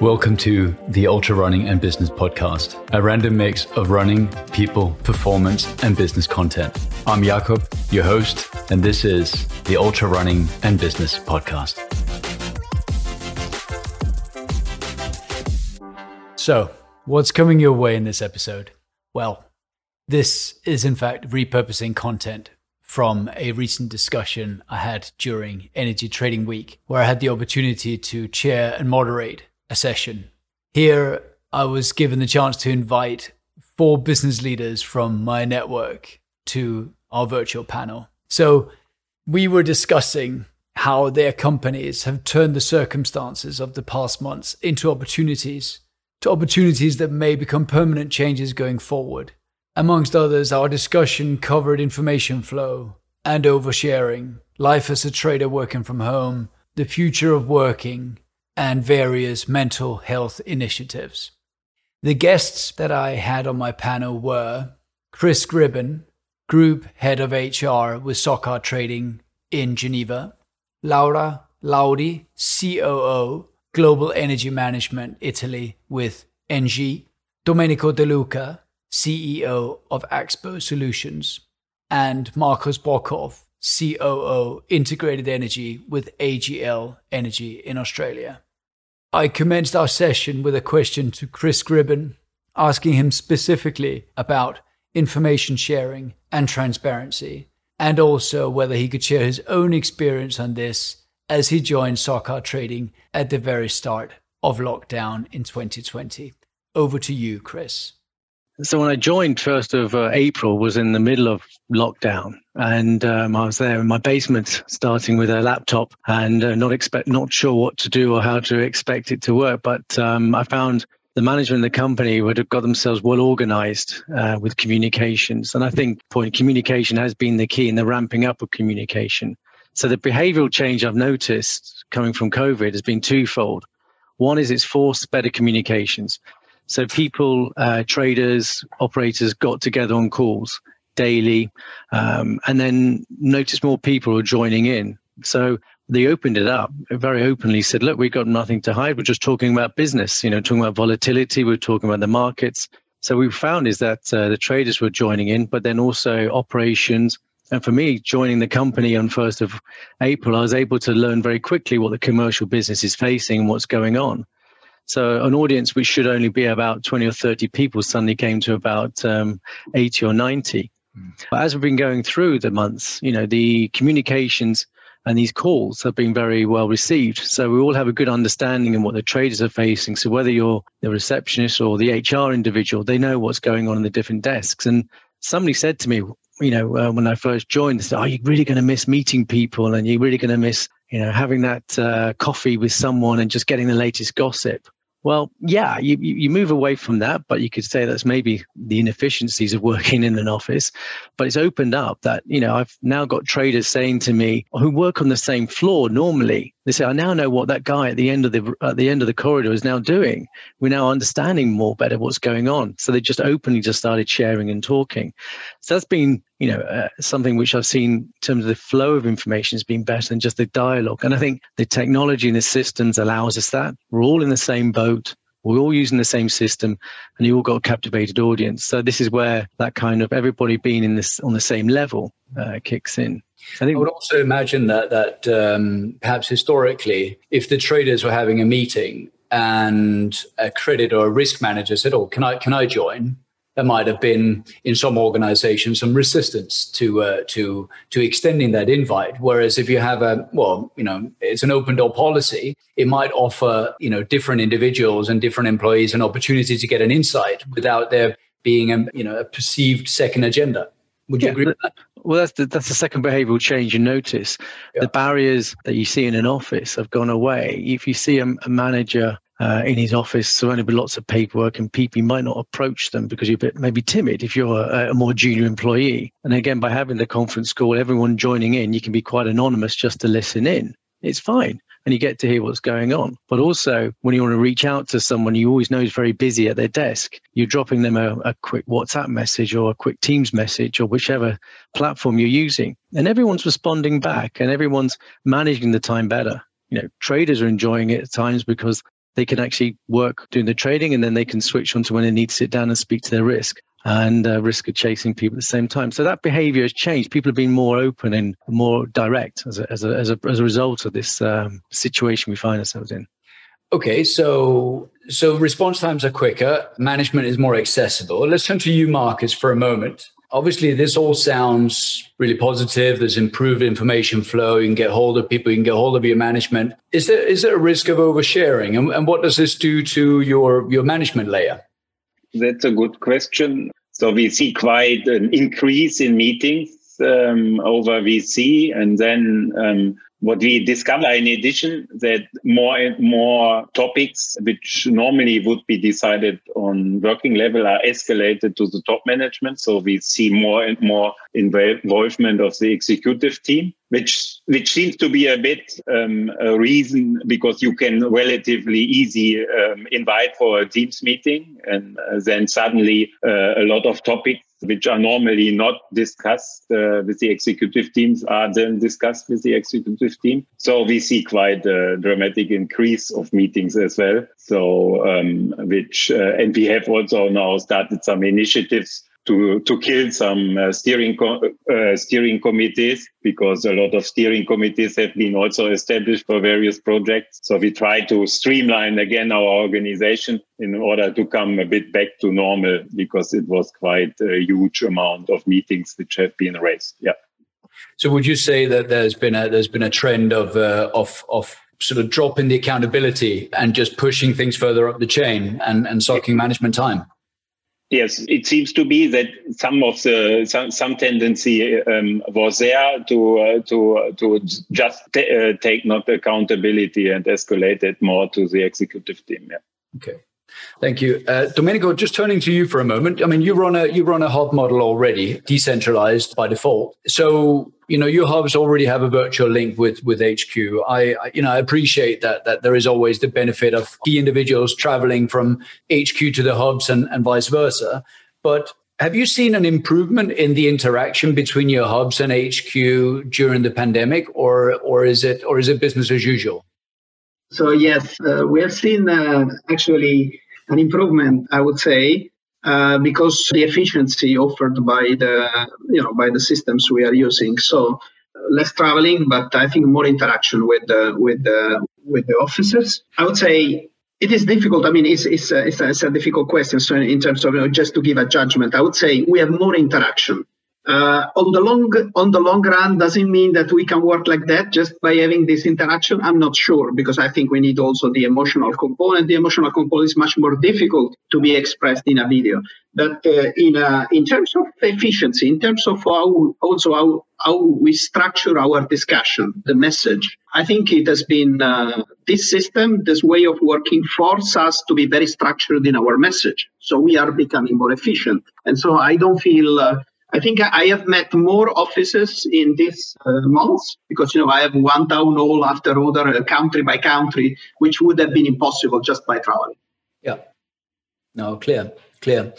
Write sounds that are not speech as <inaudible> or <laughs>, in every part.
Welcome to the Ultra Running and Business Podcast, a random mix of running, people, performance, and business content. I'm Jakob, your host, and this is the Ultra Running and Business Podcast. So, what's coming your way in this episode? Well, this is in fact repurposing content from a recent discussion I had during Energy Trading Week, where I had the opportunity to chair and moderate a session. Here, I was given the chance to invite four business leaders from my network to our virtual panel. So, we were discussing how their companies have turned the circumstances of the past months into opportunities, to opportunities that may become permanent changes going forward. Amongst others, our discussion covered information flow and oversharing, life as a trader working from home, the future of working, and various mental health initiatives. The guests that I had on my panel were Chris Gribben, Group Head of HR with Socar Trading in Geneva, Laura Laudi, COO, Global Energy Management Italy with ENGIE, Domenico De Luca, CEO of Axpo Solutions, and Markus Brokhof, COO Integrated Energy with AGL Energy in Australia. I commenced our session with a question to Chris Gribben, asking him specifically about information sharing and transparency, and also whether he could share his own experience on this as he joined Socar Trading at the very start of lockdown in 2020. Over to you, Chris. So when I joined first of uh, April was in the middle of lockdown, and um, I was there in my basement, starting with a laptop, and uh, not expect not sure what to do or how to expect it to work. But um, I found the management of the company would have got themselves well organized uh, with communications, and I think point communication has been the key in the ramping up of communication. So the behavioral change I've noticed coming from COVID has been twofold. One is it's forced better communications. So people, uh, traders, operators got together on calls daily, um, and then notice more people are joining in. So they opened it up very openly. Said, "Look, we've got nothing to hide. We're just talking about business. You know, talking about volatility. We're talking about the markets." So we found is that uh, the traders were joining in, but then also operations. And for me, joining the company on 1st of April, I was able to learn very quickly what the commercial business is facing and what's going on. So an audience which should only be about 20 or 30 people suddenly came to about um, 80 or 90. As we've been going through the months, you know, the communications and these calls have been very well received. So we all have a good understanding of what the traders are facing. So whether you're the receptionist or the HR individual, they know what's going on in the different desks. And somebody said to me, you know, uh, when I first joined, they said, "Are you really going to miss meeting people? And you're really going to miss, you know, having that uh, coffee with someone and just getting the latest gossip?" Well, yeah, you, you move away from that, but you could say that's maybe the inefficiencies of working in an office. But it's opened up that, you know, I've now got traders saying to me who work on the same floor normally, they say, I now know what that guy at the end of the at the end of the corridor is now doing. We're now understanding more better what's going on. So they just openly just started sharing and talking. So that's been, you know, uh, something which I've seen in terms of the flow of information has been better than just the dialogue. And I think the technology and the systems allows us that. We're all in the same boat. We're all using the same system, and you all got a captivated audience. So this is where that kind of everybody being in this on the same level uh, kicks in. I think I would also imagine that that um, perhaps historically, if the traders were having a meeting and a credit or a risk manager said, "Oh, can I can I join?" There might have been in some organizations some resistance to uh, to to extending that invite. Whereas if you have a well, you know, it's an open door policy, it might offer you know different individuals and different employees an opportunity to get an insight without there being a you know a perceived second agenda. Would you yeah, agree with that? Well, that's the, that's the second behavioural change you notice. Yeah. The barriers that you see in an office have gone away. If you see a, a manager uh, in his office surrounded by lots of paperwork and people, you might not approach them because you're a bit maybe timid if you're a, a, more junior employee. And again, by having the conference call, everyone joining in, you can be quite anonymous just to listen in. It's fine and you get to hear what's going on. But also, when you want to reach out to someone you always know is very busy at their desk, you're dropping them a, a quick WhatsApp message or a quick Teams message or whichever platform you're using. And everyone's responding back and everyone's managing the time better. You know, traders are enjoying it at times because they can actually work doing the trading and then they can switch on to when they need to sit down and speak to their risk and uh, risk of chasing people at the same time. So that behavior has changed. People have been more open and more direct as a, as a, as a, as a result of this um, situation we find ourselves in. Okay, so so response times are quicker, management is more accessible. Let's turn to you, Marcus, for a moment. Obviously, this all sounds really positive. There's improved information flow. You can get hold of people. You can get hold of your management. Is there is there a risk of oversharing? And, and what does this do to your your management layer? That's a good question. So we see quite an increase in meetings um, over VC, and then um, what we discover in addition that more and more topics which normally would be decided on working level are escalated to the top management. So we see more and more involvement of the executive team which which seems to be a bit um, a reason because you can relatively easy um, invite for a teams meeting and uh, then suddenly uh, a lot of topics which are normally not discussed uh, with the executive teams are then discussed with the executive team. So we see quite a dramatic increase of meetings as well. So, um, which, uh, and we have also now started some initiatives to to kill some uh, steering co- uh, steering committees because a lot of steering committees have been also established for various projects. So we try to streamline again our organization in order to come a bit back to normal because it was quite a huge amount of meetings which have been raised. Yeah. So would you say that there's been a there's been a trend of uh, of of sort of dropping the accountability and just pushing things further up the chain and and sucking management time? Yes, it seems to be that some of the some, some tendency um, was there to uh, to to just t- uh, take not accountability and escalate it more to the executive team. Yeah. Okay. Thank you, uh, Domenico. Just turning to you for a moment. I mean, you run a you run a hub model already, decentralized by default. So you know your hubs already have a virtual link with with HQ. I, I you know I appreciate that that there is always the benefit of key individuals traveling from HQ to the hubs and, and vice versa. But have you seen an improvement in the interaction between your hubs and HQ during the pandemic, or or is it or is it business as usual? So yes, uh, we have seen uh, actually an improvement, I would say, uh, because the efficiency offered by the you know by the systems we are using. So uh, less traveling, but I think more interaction with the with the with the officers. I would say it is difficult. I mean, it's it's a, it's a, it's a difficult question. So in terms of you know, just to give a judgment, I would say we have more interaction uh, on the long on the long run, does it mean that we can work like that just by having this interaction? I'm not sure because I think we need also the emotional component. The emotional component is much more difficult to be expressed in a video. But uh, in uh, in terms of efficiency, in terms of how also how how we structure our discussion, the message, I think it has been uh, this system, this way of working, force us to be very structured in our message. So we are becoming more efficient, and so I don't feel uh, I think I have met more offices in these uh, months because you know I have one town hall after other, uh, country by country, which would have been impossible just by traveling. Yeah, no, clear, clear.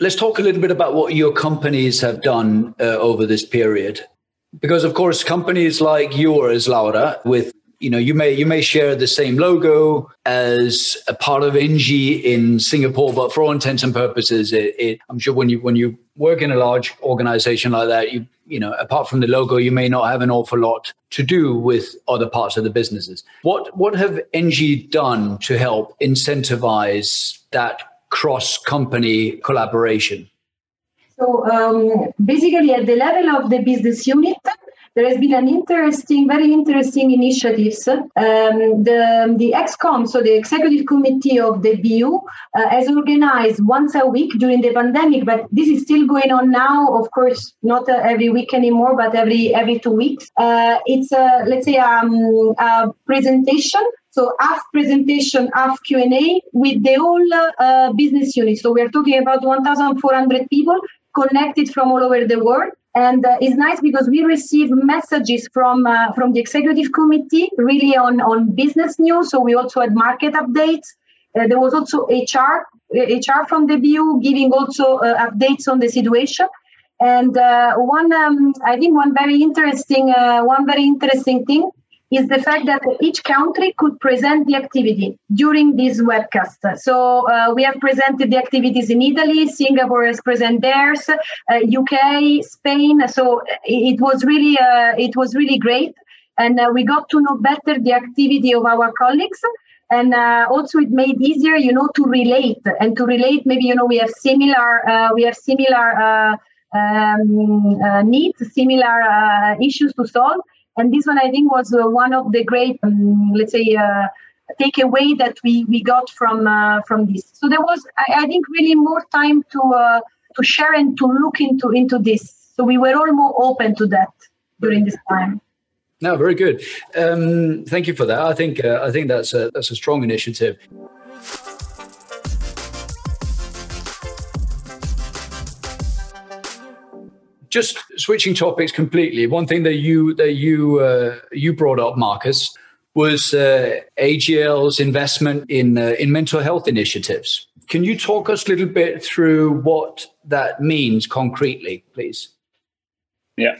Let's talk a little bit about what your companies have done uh, over this period, because of course companies like yours, Laura, with you know you may you may share the same logo as a part of Engie in Singapore, but for all intents and purposes, it, it, I'm sure when you when you work in a large organization like that, you you know apart from the logo, you may not have an awful lot to do with other parts of the businesses. What what have ENGIE done to help incentivize that cross company collaboration? So um, basically, at the level of the business unit, there has been an interesting, very interesting initiatives. Um, the the ExCom, so the executive committee of the BU, uh, has organized once a week during the pandemic, but this is still going on now. Of course, not uh, every week anymore, but every every two weeks. Uh, it's a let's say um, a presentation so half presentation, half Q&A with the whole uh, business unit. So we are talking about 1,400 people connected from all over the world. And uh, it's nice because we receive messages from uh, from the executive committee, really on on business news. So we also had market updates. Uh, there was also HR HR from the BU giving also uh, updates on the situation. And uh, one, um, I think, one very interesting uh, one very interesting thing is the fact that each country could present the activity during this webcast. So uh, we have presented the activities in Italy, Singapore has presented theirs, uh, UK, Spain. So it was really uh, it was really great, and uh, we got to know better the activity of our colleagues. And uh, also, it made easier, you know, to relate and to relate. Maybe you know we have similar uh, we have similar um, needs, similar issues to solve and this one, I think, was uh, one of the great, um, let's say, uh, takeaway that we, we got from uh, from this. So there was, I, I think, really more time to uh, to share and to look into into this. So we were all more open to that during this time. No, very good. Um, thank you for that. I think uh, I think that's a that's a strong initiative. Just switching topics completely. One thing that you that you uh, you brought up, Marcus, was uh, AGL's investment in uh, in mental health initiatives. Can you talk us a little bit through what that means concretely, please? Yeah.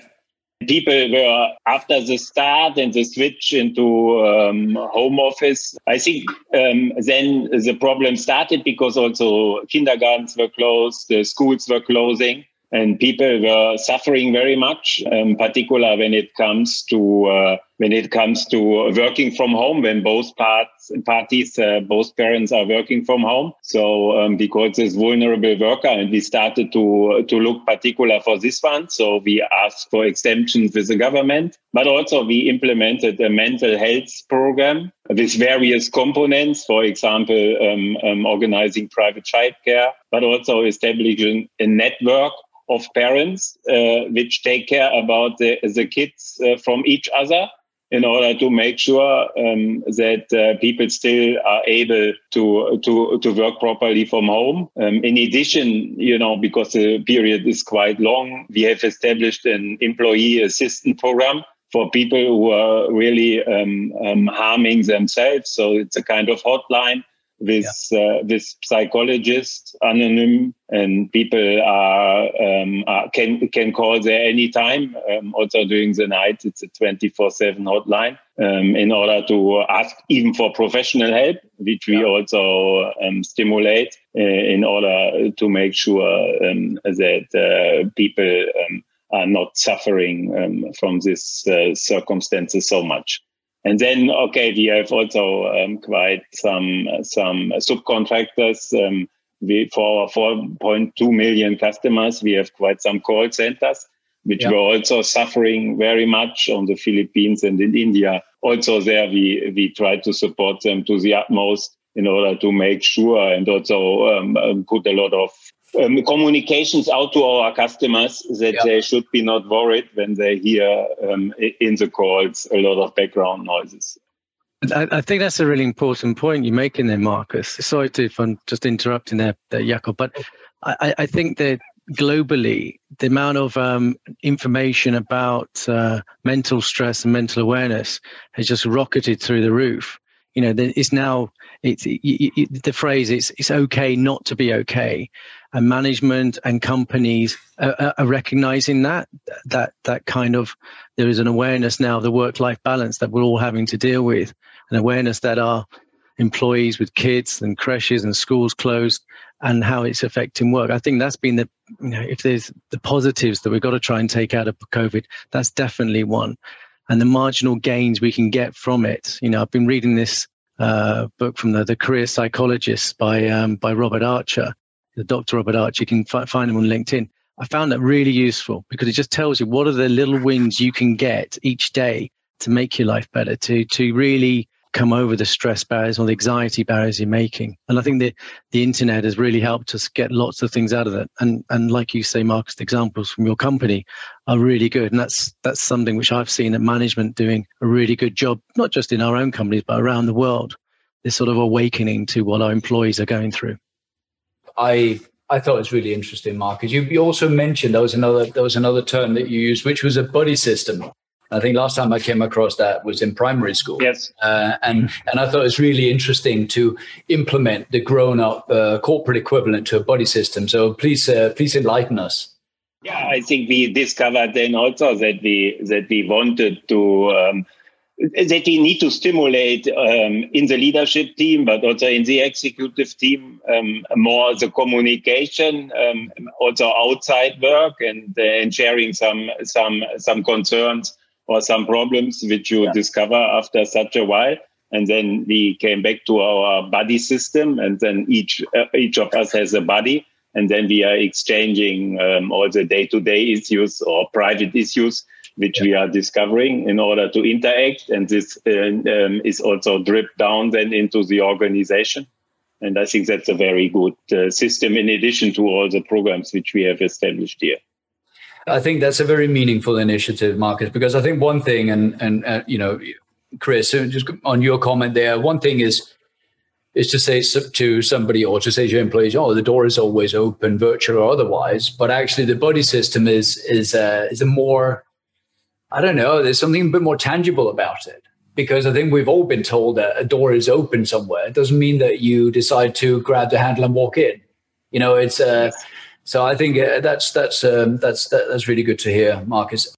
People were after the start and the switch into um, home office. I think um, then the problem started because also kindergartens were closed, the schools were closing and people were suffering very much, in particular when it comes to uh, when it comes to working from home. When both parts parties, uh, both parents are working from home, so um, because it's vulnerable worker, and we started to to look particular for this one. So we asked for exemptions with the government, but also we implemented a mental health program with various components. For example, um, um organizing private childcare, but also establishing a network of parents uh, which take care about the, the kids uh, from each other in order to make sure um, that uh, people still are able to to to work properly from home. Um, in addition, you know, because the period is quite long, we have established an employee assistance program for people who are really um, um harming themselves. So it's a kind of hotline with yeah. uh, with psychologists anonym and people are, um, are, can can call there anytime um, also during the night it's a 24/7 hotline um, in order to ask even for professional help which we yeah. also um, stimulate uh, in order to make sure um, that uh, people um, are not suffering from these uh, circumstances so much and then, okay, we have also um, quite some some subcontractors. Um, we, for 4.2 million customers, we have quite some call centers, which yeah. were also suffering very much on the Philippines and in India. Also, there we we try to support them to the utmost in order to make sure and also um, um put a lot of um, communications out to our customers that yeah. they should be not worried when they hear um, in the calls a lot of background noises. I, I, think that's a really important point you're making there, Marcus. Sorry to, if I'm just interrupting there, there Jakob, but I, I think that globally, the amount of um, information about uh, mental stress and mental awareness has just rocketed through the roof. You know, it's now it's it, it, the phrase it's it's okay not to be okay and management and companies are, are, recognizing that that that kind of there is an awareness now of the work life balance that we're all having to deal with an awareness that our employees with kids and creches and schools closed and how it's affecting work. I think that's been the you know if there's the positives that we've got to try and take out of covid that's definitely one. And the marginal gains we can get from it. You know i've been reading this uh, book from the, the career psychologist by um, by Robert Archer, the Dr. Robert Archer. You can fi- find him on LinkedIn. I found that really useful because it just tells you what are the little wins you can get each day to make your life better, to to really come over the stress barriers or the anxiety barriers you're making. And I think that the internet has really helped us get lots of things out of it. And and like you say, Marcus, the examples from your company are really good. And that's that's something which I've seen at management doing a really good job, not just in our own companies, but around the world. This sort of awakening to what our employees are going through. I I thought it was really interesting, Marcus. You, you also mentioned there was another there was another term that you used, which was a buddy system. I think last time I came across that was in primary school. Yes, uh, and and I thought it was really interesting to implement the grown up uh, corporate equivalent to a buddy system. So please uh, please enlighten us. Yeah, I think we discovered then also that we that we wanted to um, that we need to stimulate um, in the leadership team, but also in the executive team, um, more the communication, um, also outside work, and, uh, and sharing some some some concerns or some problems which you yeah. discover after such a while. And then we came back to our buddy system, and then each uh, each of us has a buddy, and then we are exchanging um, all the day-to-day issues or private issues which yeah. we are discovering in order to interact. And this uh, um, is also dripped down then into the organization. And I think that's a very good uh, system in addition to all the programs which we have established here. I think that's a very meaningful initiative, Marcus, because I think one thing, and and uh, you know, Chris, just on your comment there, one thing is is to say to somebody or to say to your employees, "Oh, the door is always open, virtual or otherwise." But actually, the buddy system is is a, is a more I don't know. There's something a bit more tangible about it because I think we've all been told that a door is open somewhere. It doesn't mean that you decide to grab the handle and walk in. You know, it's uh, so I think uh, that's that's um, that's that, that's really good to hear, Marcus.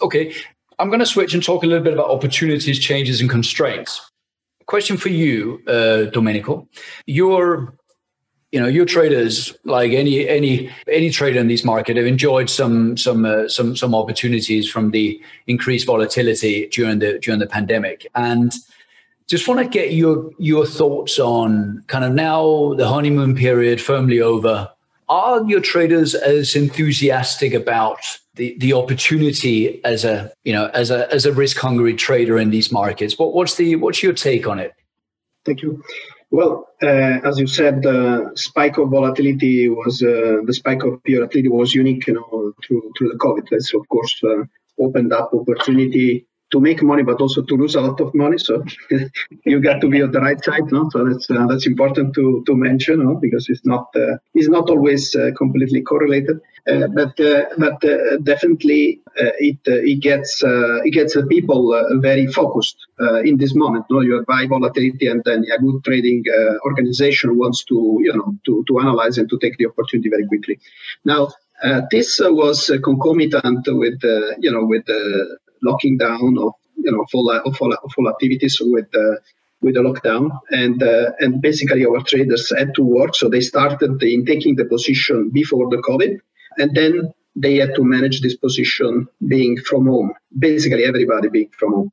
Okay, I'm going to switch and talk a little bit about opportunities, changes, and constraints. Question for you, uh, Domenico. You're you know your traders like any any any trader in this market have enjoyed some some uh, some some opportunities from the increased volatility during the during the pandemic. And just want to get your your thoughts on kind of now the honeymoon period firmly over. Are your traders as enthusiastic about the, the opportunity as a you know as a as a risk hungry trader in these markets? What what's the what's your take on it? Thank you well, uh, as you said, the spike of volatility was uh, the spike of volatility was unique, you know, through through the COVID. That's of course uh, opened up opportunity to make money, but also to lose a lot of money. So <laughs> you got to be on the right side, no? So that's uh, that's important to to mention, no? because it's not uh, it's not always uh, completely correlated. Uh, but uh, but uh, definitely it it gets it gets the people very focused in this moment. No, you have high volatility, and then a good trading organization wants to you know to to analyze and to take the opportunity very quickly. Now. Uh, this uh, was uh, concomitant with, you know, with the locking down of you know full of all, of activities with uh, with the lockdown. And uh, and basically our traders had to work. So they started in taking the position before the covid. And then they had to manage this position being from home basically everybody being from home.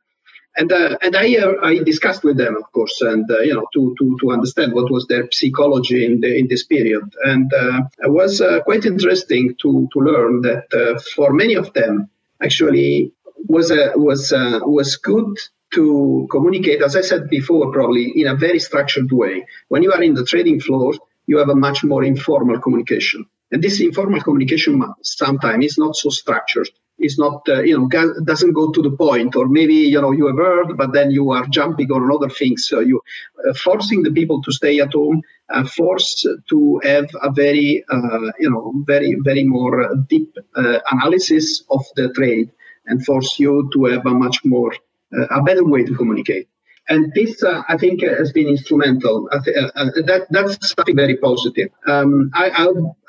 And uh, and I uh, I discussed with them, of course, and uh, you know to, to to understand what was their psychology in the in this period, and uh, it was uh, quite interesting to to learn that uh, for many of them, actually, was a, was uh, was good to communicate, as I said before, probably in a very structured way. When you are in the trading floor, you have a much more informal communication, and this informal communication sometimes is not so structured. It's not, uh, you know, doesn't go to the point, or maybe you know you have heard, but then you are jumping on other things. So you uh, forcing the people to stay at home, uh, forced to have a very, uh, you know, very very more deep uh, analysis of the trade and force you to have a much more uh, a better way to communicate. And this, uh, I think, has been instrumental. Th- uh, uh, that, that's something very positive. Um, I, I,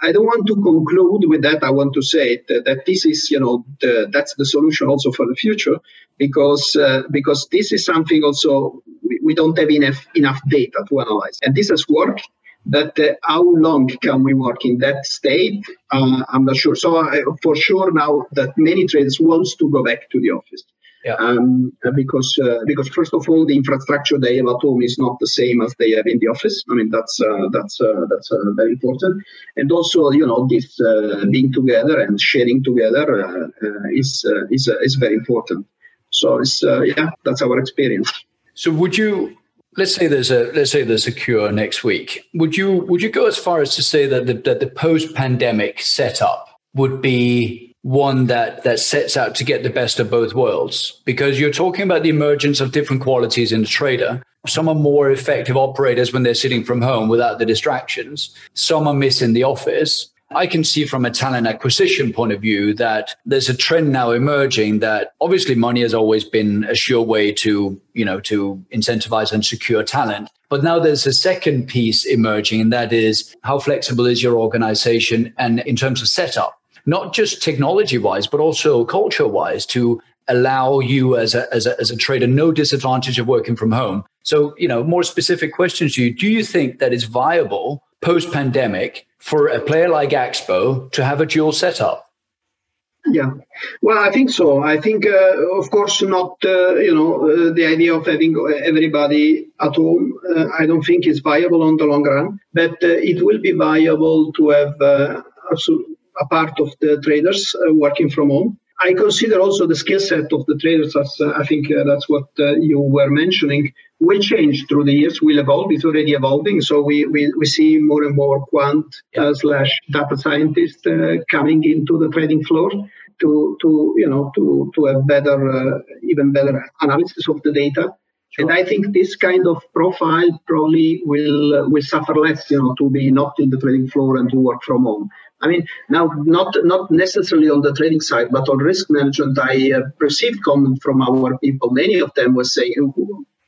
I, don't want to conclude with that. I want to say that, that this is, you know, the, that's the solution also for the future, because uh, because this is something also we, we, don't have enough enough data to analyze, and this has worked. But uh, how long can we work in that state? Uh, I'm not sure. So uh, for sure now that many traders wants to go back to the office. Yeah. Um, because uh, because first of all, the infrastructure they have at home is not the same as they have in the office. I mean that's uh, that's uh, that's very important, and also you know this being together and sharing together is is is very important. So it's yeah, that's our experience. So would you let's say there's a let's say there's a cure next week. Would you would you go as far as to say that the, that the post pandemic setup would be one that that sets out to get the best of both worlds? Because you're talking about the emergence of different qualities in the trader. Some are more effective operators when they're sitting from home without the distractions. Some are missing the office. I can see from a talent acquisition point of view that there's a trend now emerging that obviously money has always been a sure way to, you know, to incentivize and secure talent. But now there's a second piece emerging, and that is how flexible is your organization and in terms of setup. not just technology wise, but also culture wise to allow you as a, as a, as a trader no disadvantage of working from home. So, you know, more specific questions to you. Do you think that it's viable post pandemic for a player like Axpo to have a dual setup? Yeah, well, I think so. I think, uh, of course, not uh, you know uh, the idea of having everybody at home. Uh, I don't think is viable on the long run, but uh, it will be viable to have uh, a part of the traders working from home. I consider also the skill set of the traders as I think that's what you were mentioning will change through the years, will evolve. It's already evolving. So we, we, we see more and more quant uh, slash data scientists uh, coming into the trading floor to, to you know, to, to have better, uh, even better analysis of the data. Sure. And I think this kind of profile probably will uh, will suffer less, you know, to be not in the trading floor and to work from home. I mean, now not not necessarily on the trading side, but on risk management, I uh, perceived comment from our people. Many of them were saying,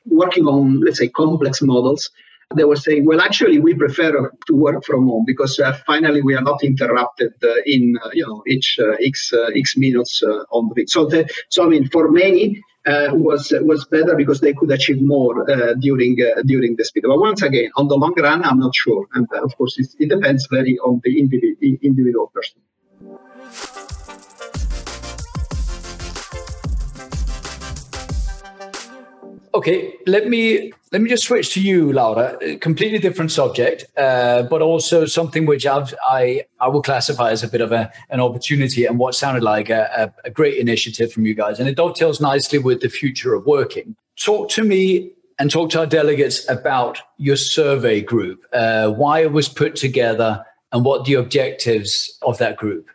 working on, let's say, complex models, they were saying, well, actually, we prefer to work from home because uh, finally we are not interrupted uh, in, uh, you know, each uh, x uh, x minutes uh, on the. So, the, so I mean, for many, was was better because they could achieve more during during the speed. But once again, on the long run, I'm not sure, and of course, it, depends very on the individual person. Okay, let me let me just switch to you, Laura. A completely different subject, uh, but also something which I've, i I will classify as a bit of a, an opportunity and what sounded like a, a, great initiative from you guys, and it dovetails nicely with the future of working. Talk to me and talk to our delegates about your survey group, uh, why it was put together, and what the objectives of that group.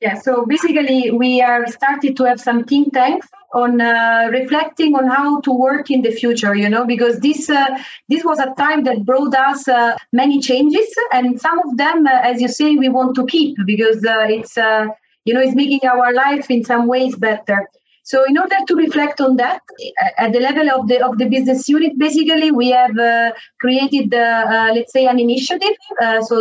Yeah, so basically, we are started to have some think tanks on uh, reflecting on how to work in the future you know because this uh, this was a time that brought us uh, many changes and some of them uh, as you say we want to keep because uh, it's uh, you know it's making our life in some ways better so in order to reflect on that at the level of the of the business unit, basically we have uh, created, uh, uh, let's say, an initiative. Uh, so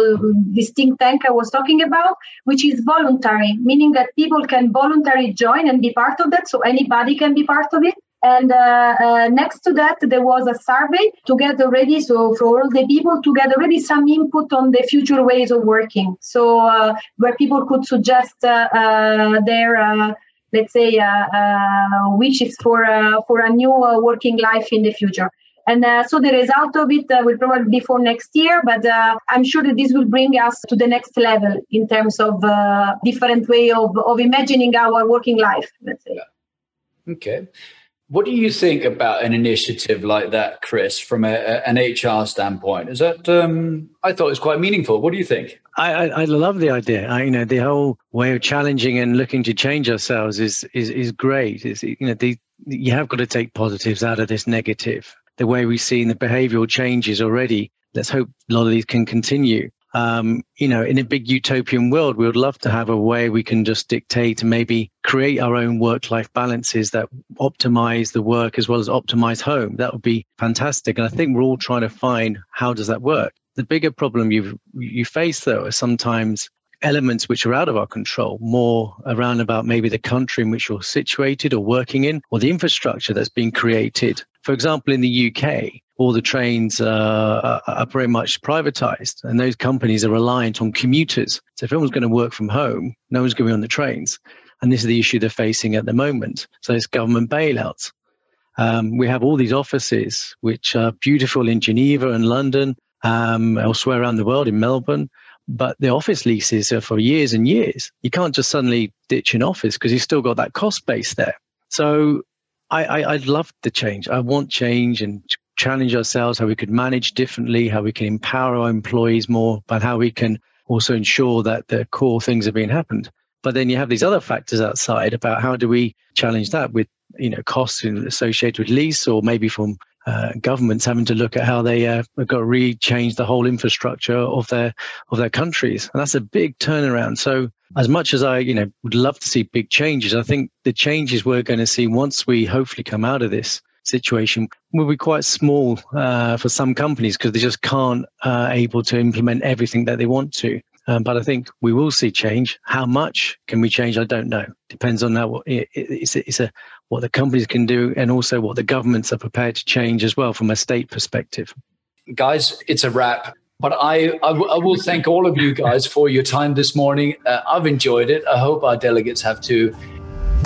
this think tank I was talking about, which is voluntary, meaning that people can voluntarily join and be part of that. So anybody can be part of it. And uh, uh, next to that, there was a survey to get already, so for all the people to get already some input on the future ways of working. So uh, where people could suggest their let's say, uh, uh, wishes for uh, for a new working life in the future. And uh, so the result of it uh, will probably be for next year, but uh, I'm sure that this will bring us to the next level in terms of different way of, of imagining our working life, let's say. Okay. What do you think about an initiative like that, Chris, from a, a, an HR standpoint? Is that um, I thought it was quite meaningful. What do you think? I, I, I love the idea. I, you know, the whole way of challenging and looking to change ourselves is is is great. Is you know, the, you have got to take positives out of this negative. The way we've seen the behavioural changes already. Let's hope a lot of these can continue um, you know, in a big utopian world, we would love to have a way we can just dictate and maybe create our own work-life balances that optimize the work as well as optimize home. That would be fantastic. And I think we're all trying to find how does that work. The bigger problem you you face though are sometimes elements which are out of our control, more around about maybe the country in which you're situated or working in, or the infrastructure that's being created. For example, in the UK, all the trains uh, are very much privatized, and those companies are reliant on commuters. So if everyone's going to work from home, no one's going to be on the trains. And this is the issue they're facing at the moment. So it's government bailouts. Um, we have all these offices, which are beautiful in Geneva and London, um, elsewhere around the world, in Melbourne. But the office leases are for years and years. You can't just suddenly ditch an office because you've still got that cost base there. So I, I, I love the change. I want change and challenge ourselves, how we could manage differently, how we can empower our employees more, but how we can also ensure that the core things are being happened. But then you have these other factors outside about how do we challenge that with you know costs associated with lease or maybe from uh, governments having to look at how they uh, have got to re-change the whole infrastructure of their of their countries, and that's a big turnaround. So, as much as I, you know, would love to see big changes, I think the changes we're going to see once we hopefully come out of this situation will be quite small uh, for some companies because they just can't uh, able to implement everything that they want to. Um, but I think we will see change. How much can we change? I don't know. Depends on that. It, it, it's, a, it's a what the companies can do, and also what the governments are prepared to change as well from a state perspective. Guys, it's a wrap. But I, I, w- I will thank all of you guys for your time this morning. Uh, I've enjoyed it. I hope our delegates have too.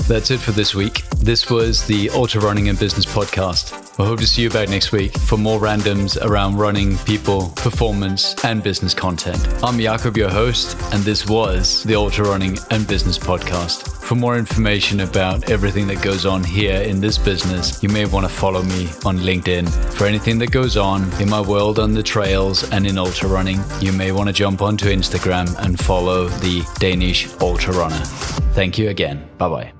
That's it for this week. This was the Ultra Running and Business podcast. I hope to see you back next week for more randoms around running, people, performance, and business content. I'm Jakob, your host, and this was the Ultra Running and Business podcast. For more information about everything that goes on here in this business, you may want to follow me on LinkedIn. For anything that goes on in my world on the trails and in ultra running, you may want to jump onto Instagram and follow the Danish Ultra Runner. Thank you again. Bye bye.